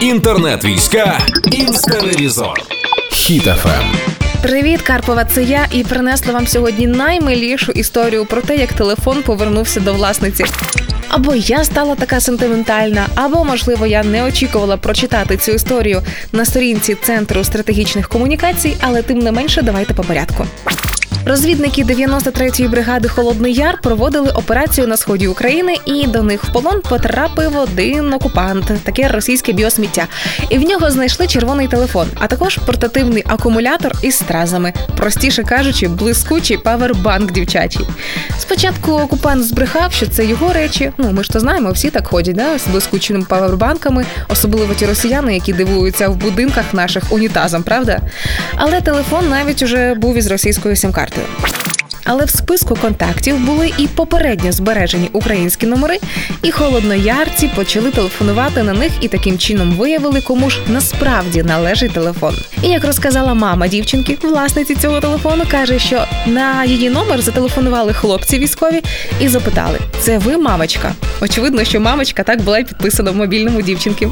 Інтернет-війська. Інстаревізор. Хіт-ФМ. Привіт, Карпова, це я і принесла вам сьогодні наймилішу історію про те, як телефон повернувся до власниці. Або я стала така сентиментальна, або, можливо, я не очікувала прочитати цю історію на сторінці Центру стратегічних комунікацій, але тим не менше, давайте по порядку. Розвідники 93-ї бригади Холодний Яр проводили операцію на сході України, і до них в полон потрапив один окупант, таке російське біосміття. І в нього знайшли червоний телефон, а також портативний акумулятор із стразами, простіше кажучи, блискучий павербанк дівчачий. Спочатку окупант збрехав, що це його речі. Ну ми ж то знаємо, всі так ходять, да, з блискучими павербанками, особливо ті росіяни, які дивуються в будинках наших унітазом, правда? Але телефон навіть уже був із російською сім-картою картою. Але в списку контактів були і попередньо збережені українські номери, і холодноярці почали телефонувати на них і таким чином виявили, кому ж насправді належить телефон. І як розказала мама дівчинки, власниці цього телефону, каже, що на її номер зателефонували хлопці військові і запитали: це ви, мамочка? Очевидно, що мамочка так була й підписана в мобільному дівчинки.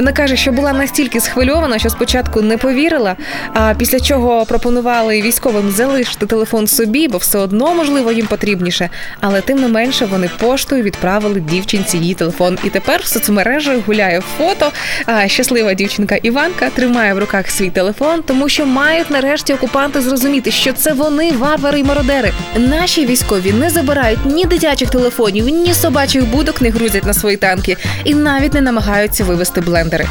Вона каже, що була настільки схвильована, що спочатку не повірила, а після чого пропонували військовим залишити телефон собі, бо все одно можливо їм потрібніше. Але тим не менше вони поштою відправили дівчинці її телефон. І тепер в соцмережах гуляє фото. А щаслива дівчинка Іванка тримає в руках свій телефон, тому що мають нарешті окупанти зрозуміти, що це вони варвари й мародери. Наші військові не забирають ні дитячих телефонів, ні собачих будок не грузять на свої танки і навіть не намагаються вивести блендери.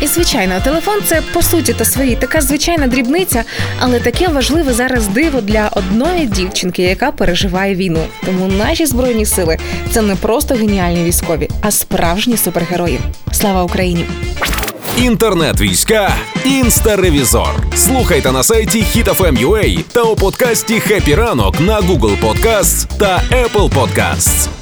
І звичайно, телефон це по суті та своїй така звичайна дрібниця, але таке важливе зараз диво для одної дівчинки, яка переживає війну. Тому наші збройні сили це не просто геніальні військові, а справжні супергерої. Слава Україні! Інтернет-війська інстеревізор. Слухайте на сайті HitFM.ua та у подкасті «Хеппі ранок» на Google Podcasts та Apple Podcasts.